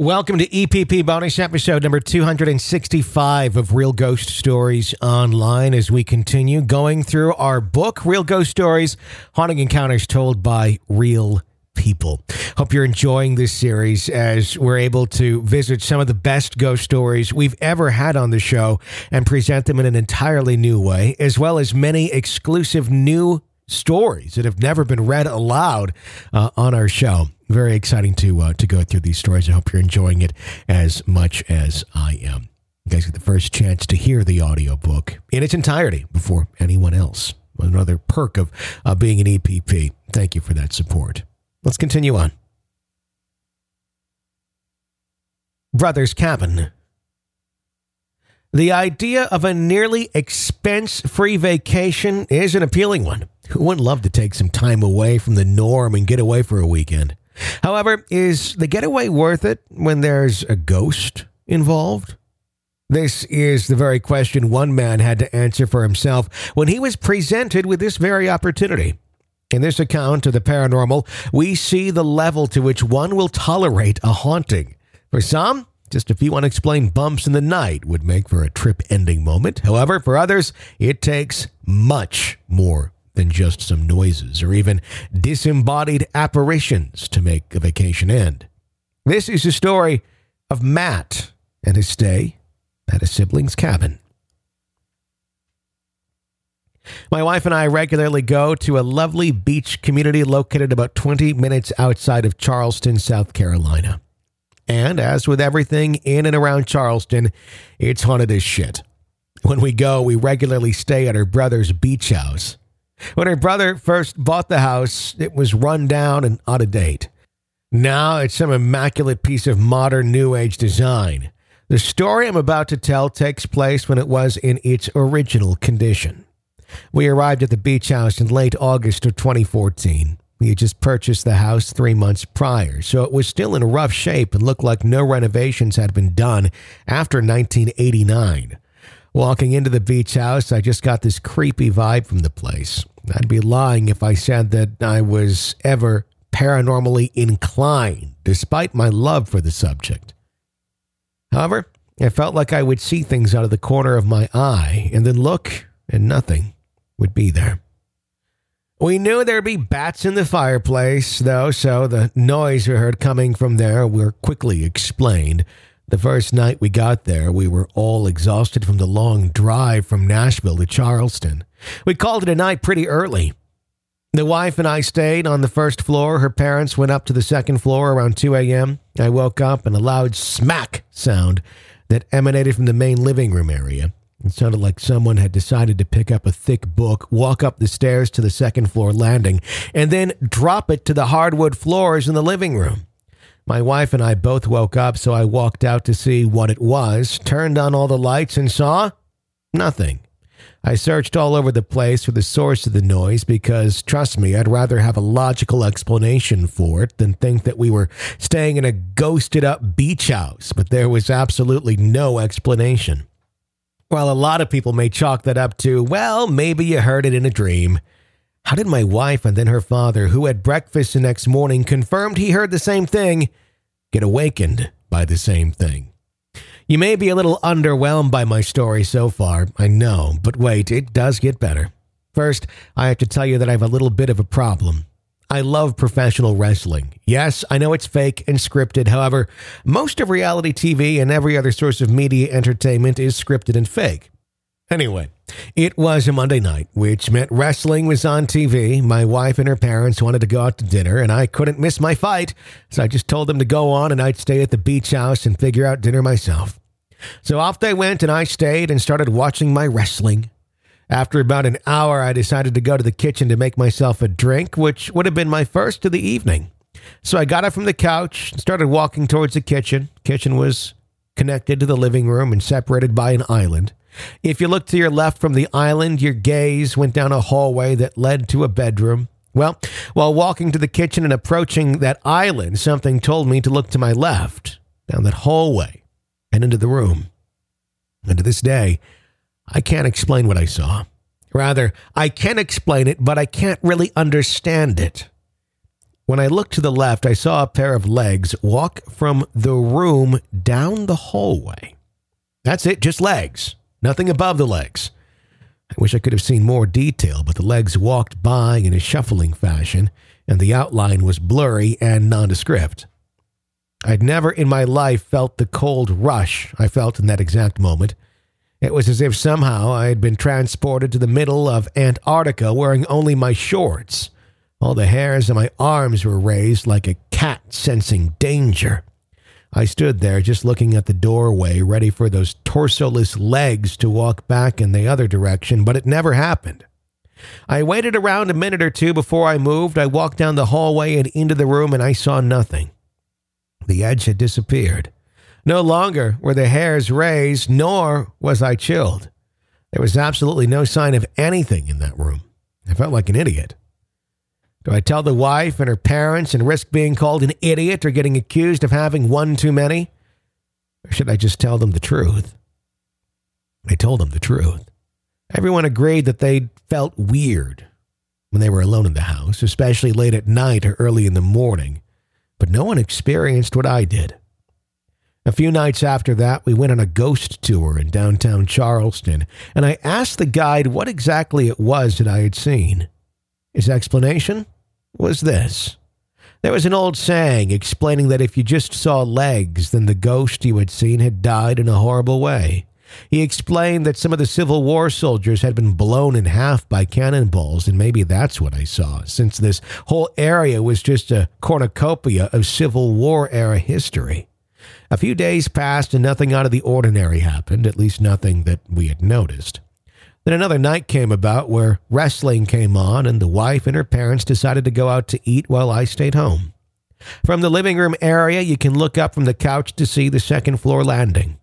Welcome to EPP bonus episode number 265 of Real Ghost Stories Online as we continue going through our book, Real Ghost Stories Haunting Encounters Told by Real People. Hope you're enjoying this series as we're able to visit some of the best ghost stories we've ever had on the show and present them in an entirely new way, as well as many exclusive new stories that have never been read aloud uh, on our show very exciting to uh, to go through these stories. I hope you're enjoying it as much as I am. You guys get the first chance to hear the audiobook in its entirety before anyone else. Another perk of uh, being an EPP. Thank you for that support. Let's continue on. Brothers Cabin. The idea of a nearly expense free vacation is an appealing one. Who wouldn't love to take some time away from the norm and get away for a weekend? However, is the getaway worth it when there's a ghost involved? This is the very question one man had to answer for himself when he was presented with this very opportunity. In this account of the paranormal, we see the level to which one will tolerate a haunting. For some, just a few unexplained bumps in the night would make for a trip ending moment. However, for others, it takes much more than just some noises or even disembodied apparitions to make a vacation end. This is the story of Matt and his stay at a sibling's cabin. My wife and I regularly go to a lovely beach community located about 20 minutes outside of Charleston, South Carolina. And as with everything in and around Charleston, it's haunted as shit. When we go, we regularly stay at her brother's beach house. When her brother first bought the house, it was run down and out of date. Now it's some immaculate piece of modern New Age design. The story I'm about to tell takes place when it was in its original condition. We arrived at the beach house in late August of 2014. We had just purchased the house three months prior, so it was still in rough shape and looked like no renovations had been done after 1989. Walking into the beach house, I just got this creepy vibe from the place. I'd be lying if I said that I was ever paranormally inclined, despite my love for the subject. However, I felt like I would see things out of the corner of my eye and then look, and nothing would be there. We knew there'd be bats in the fireplace, though, so the noise we heard coming from there were quickly explained. The first night we got there, we were all exhausted from the long drive from Nashville to Charleston. We called it a night pretty early. The wife and I stayed on the first floor. Her parents went up to the second floor around 2 a.m. I woke up and a loud smack sound that emanated from the main living room area. It sounded like someone had decided to pick up a thick book, walk up the stairs to the second floor landing, and then drop it to the hardwood floors in the living room. My wife and I both woke up, so I walked out to see what it was, turned on all the lights, and saw nothing. I searched all over the place for the source of the noise because, trust me, I'd rather have a logical explanation for it than think that we were staying in a ghosted up beach house, but there was absolutely no explanation. While a lot of people may chalk that up to, well, maybe you heard it in a dream. How did my wife and then her father, who had breakfast the next morning, confirmed he heard the same thing, get awakened by the same thing? You may be a little underwhelmed by my story so far, I know, but wait, it does get better. First, I have to tell you that I have a little bit of a problem. I love professional wrestling. Yes, I know it's fake and scripted. However, most of reality TV and every other source of media entertainment is scripted and fake. Anyway, it was a Monday night, which meant wrestling was on TV. My wife and her parents wanted to go out to dinner, and I couldn't miss my fight, so I just told them to go on and I'd stay at the beach house and figure out dinner myself. So off they went, and I stayed and started watching my wrestling. After about an hour, I decided to go to the kitchen to make myself a drink, which would have been my first of the evening. So I got up from the couch and started walking towards the kitchen. Kitchen was connected to the living room and separated by an island. If you looked to your left from the island, your gaze went down a hallway that led to a bedroom. Well, while walking to the kitchen and approaching that island, something told me to look to my left, down that hallway, and into the room. And to this day, I can't explain what I saw. Rather, I can explain it, but I can't really understand it. When I looked to the left, I saw a pair of legs walk from the room down the hallway. That's it, just legs, nothing above the legs. I wish I could have seen more detail, but the legs walked by in a shuffling fashion, and the outline was blurry and nondescript. I'd never in my life felt the cold rush I felt in that exact moment. It was as if somehow I had been transported to the middle of Antarctica wearing only my shorts. All the hairs on my arms were raised like a cat sensing danger. I stood there just looking at the doorway, ready for those torsoless legs to walk back in the other direction, but it never happened. I waited around a minute or two before I moved. I walked down the hallway and into the room, and I saw nothing. The edge had disappeared. No longer were the hairs raised, nor was I chilled. There was absolutely no sign of anything in that room. I felt like an idiot. Do I tell the wife and her parents and risk being called an idiot or getting accused of having one too many? Or should I just tell them the truth? I told them the truth. Everyone agreed that they felt weird when they were alone in the house, especially late at night or early in the morning, but no one experienced what I did. A few nights after that, we went on a ghost tour in downtown Charleston, and I asked the guide what exactly it was that I had seen. His explanation was this. There was an old saying explaining that if you just saw legs, then the ghost you had seen had died in a horrible way. He explained that some of the Civil War soldiers had been blown in half by cannonballs, and maybe that's what I saw, since this whole area was just a cornucopia of Civil War era history. A few days passed and nothing out of the ordinary happened, at least nothing that we had noticed. Then another night came about where wrestling came on, and the wife and her parents decided to go out to eat while I stayed home. From the living room area, you can look up from the couch to see the second floor landing.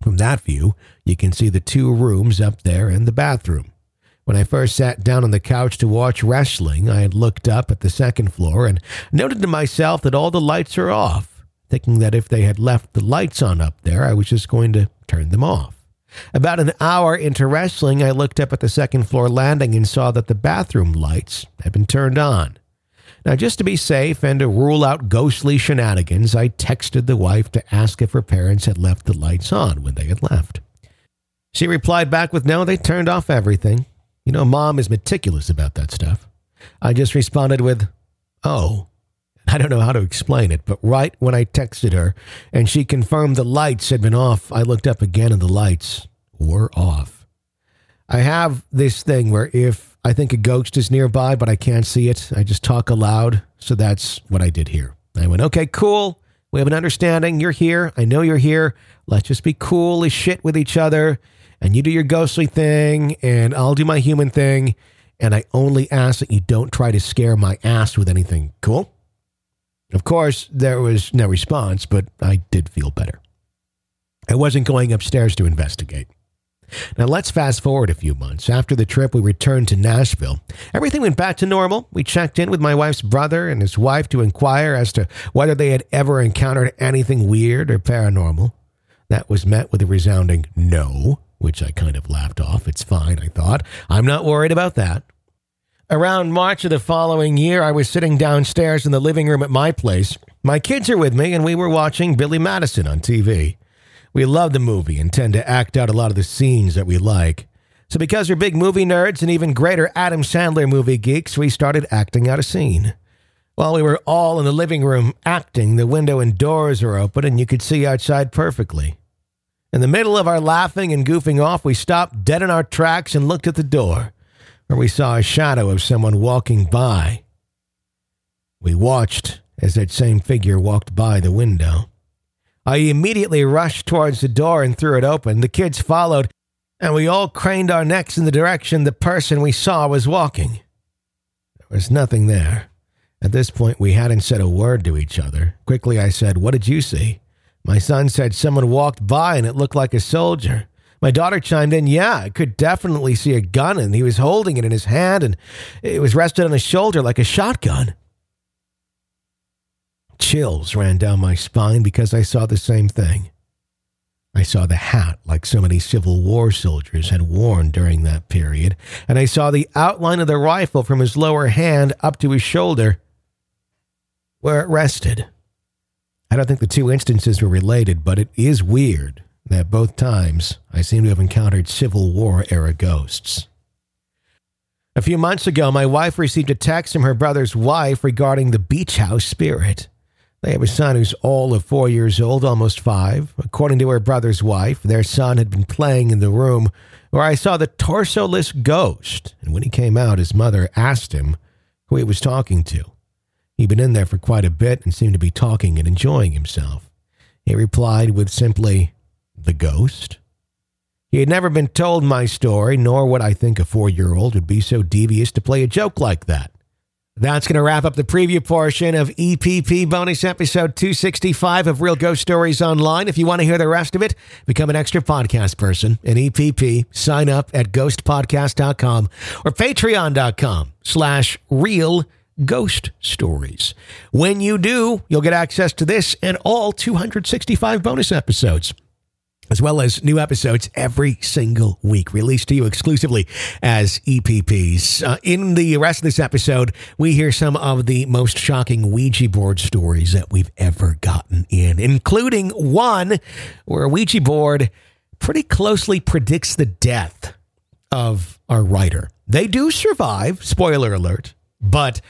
From that view, you can see the two rooms up there and the bathroom. When I first sat down on the couch to watch wrestling, I had looked up at the second floor and noted to myself that all the lights are off, thinking that if they had left the lights on up there, I was just going to turn them off. About an hour into wrestling, I looked up at the second floor landing and saw that the bathroom lights had been turned on. Now, just to be safe and to rule out ghostly shenanigans, I texted the wife to ask if her parents had left the lights on when they had left. She replied back with no, they turned off everything. You know, mom is meticulous about that stuff. I just responded with, oh. I don't know how to explain it, but right when I texted her and she confirmed the lights had been off, I looked up again and the lights were off. I have this thing where if I think a ghost is nearby, but I can't see it, I just talk aloud. So that's what I did here. I went, okay, cool. We have an understanding. You're here. I know you're here. Let's just be cool as shit with each other. And you do your ghostly thing, and I'll do my human thing. And I only ask that you don't try to scare my ass with anything. Cool? Of course, there was no response, but I did feel better. I wasn't going upstairs to investigate. Now, let's fast forward a few months. After the trip, we returned to Nashville. Everything went back to normal. We checked in with my wife's brother and his wife to inquire as to whether they had ever encountered anything weird or paranormal. That was met with a resounding no, which I kind of laughed off. It's fine, I thought. I'm not worried about that. Around March of the following year, I was sitting downstairs in the living room at my place. My kids are with me, and we were watching Billy Madison on TV. We love the movie and tend to act out a lot of the scenes that we like. So, because we're big movie nerds and even greater Adam Sandler movie geeks, we started acting out a scene. While we were all in the living room acting, the window and doors were open and you could see outside perfectly. In the middle of our laughing and goofing off, we stopped dead in our tracks and looked at the door where we saw a shadow of someone walking by. We watched as that same figure walked by the window. I immediately rushed towards the door and threw it open. The kids followed, and we all craned our necks in the direction the person we saw was walking. There was nothing there. At this point, we hadn't said a word to each other. Quickly, I said, What did you see? My son said someone walked by and it looked like a soldier. My daughter chimed in, Yeah, I could definitely see a gun, and he was holding it in his hand, and it was rested on his shoulder like a shotgun. Chills ran down my spine because I saw the same thing. I saw the hat like so many Civil War soldiers had worn during that period, and I saw the outline of the rifle from his lower hand up to his shoulder. where it rested. I don't think the two instances were related, but it is weird that both times I seem to have encountered Civil War era ghosts. A few months ago, my wife received a text from her brother's wife regarding the beach house spirit. They have a son who's all of four years old, almost five. According to her brother's wife, their son had been playing in the room where I saw the torso-less ghost, and when he came out, his mother asked him who he was talking to. He'd been in there for quite a bit and seemed to be talking and enjoying himself. He replied with simply, The ghost? He had never been told my story, nor would I think a four year old would be so devious to play a joke like that. That's going to wrap up the preview portion of EPP bonus episode 265 of Real Ghost Stories Online. If you want to hear the rest of it, become an extra podcast person in EPP. Sign up at ghostpodcast.com or patreon.com slash real ghost stories. When you do, you'll get access to this and all 265 bonus episodes as well as new episodes every single week released to you exclusively as EPPs. Uh, in the rest of this episode, we hear some of the most shocking Ouija board stories that we've ever gotten in, including one where a Ouija board pretty closely predicts the death of our writer. They do survive, spoiler alert, but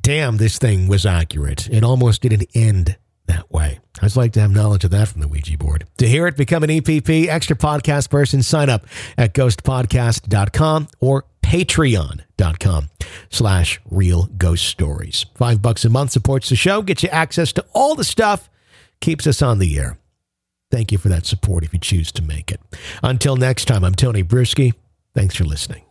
damn, this thing was accurate. It almost didn't end that way. I'd like to have knowledge of that from the Ouija board. To hear it, become an EPP extra podcast person. Sign up at ghostpodcast.com or patreon.com slash real ghost stories. Five bucks a month supports the show, gets you access to all the stuff, keeps us on the air. Thank you for that support if you choose to make it. Until next time, I'm Tony Brueski. Thanks for listening.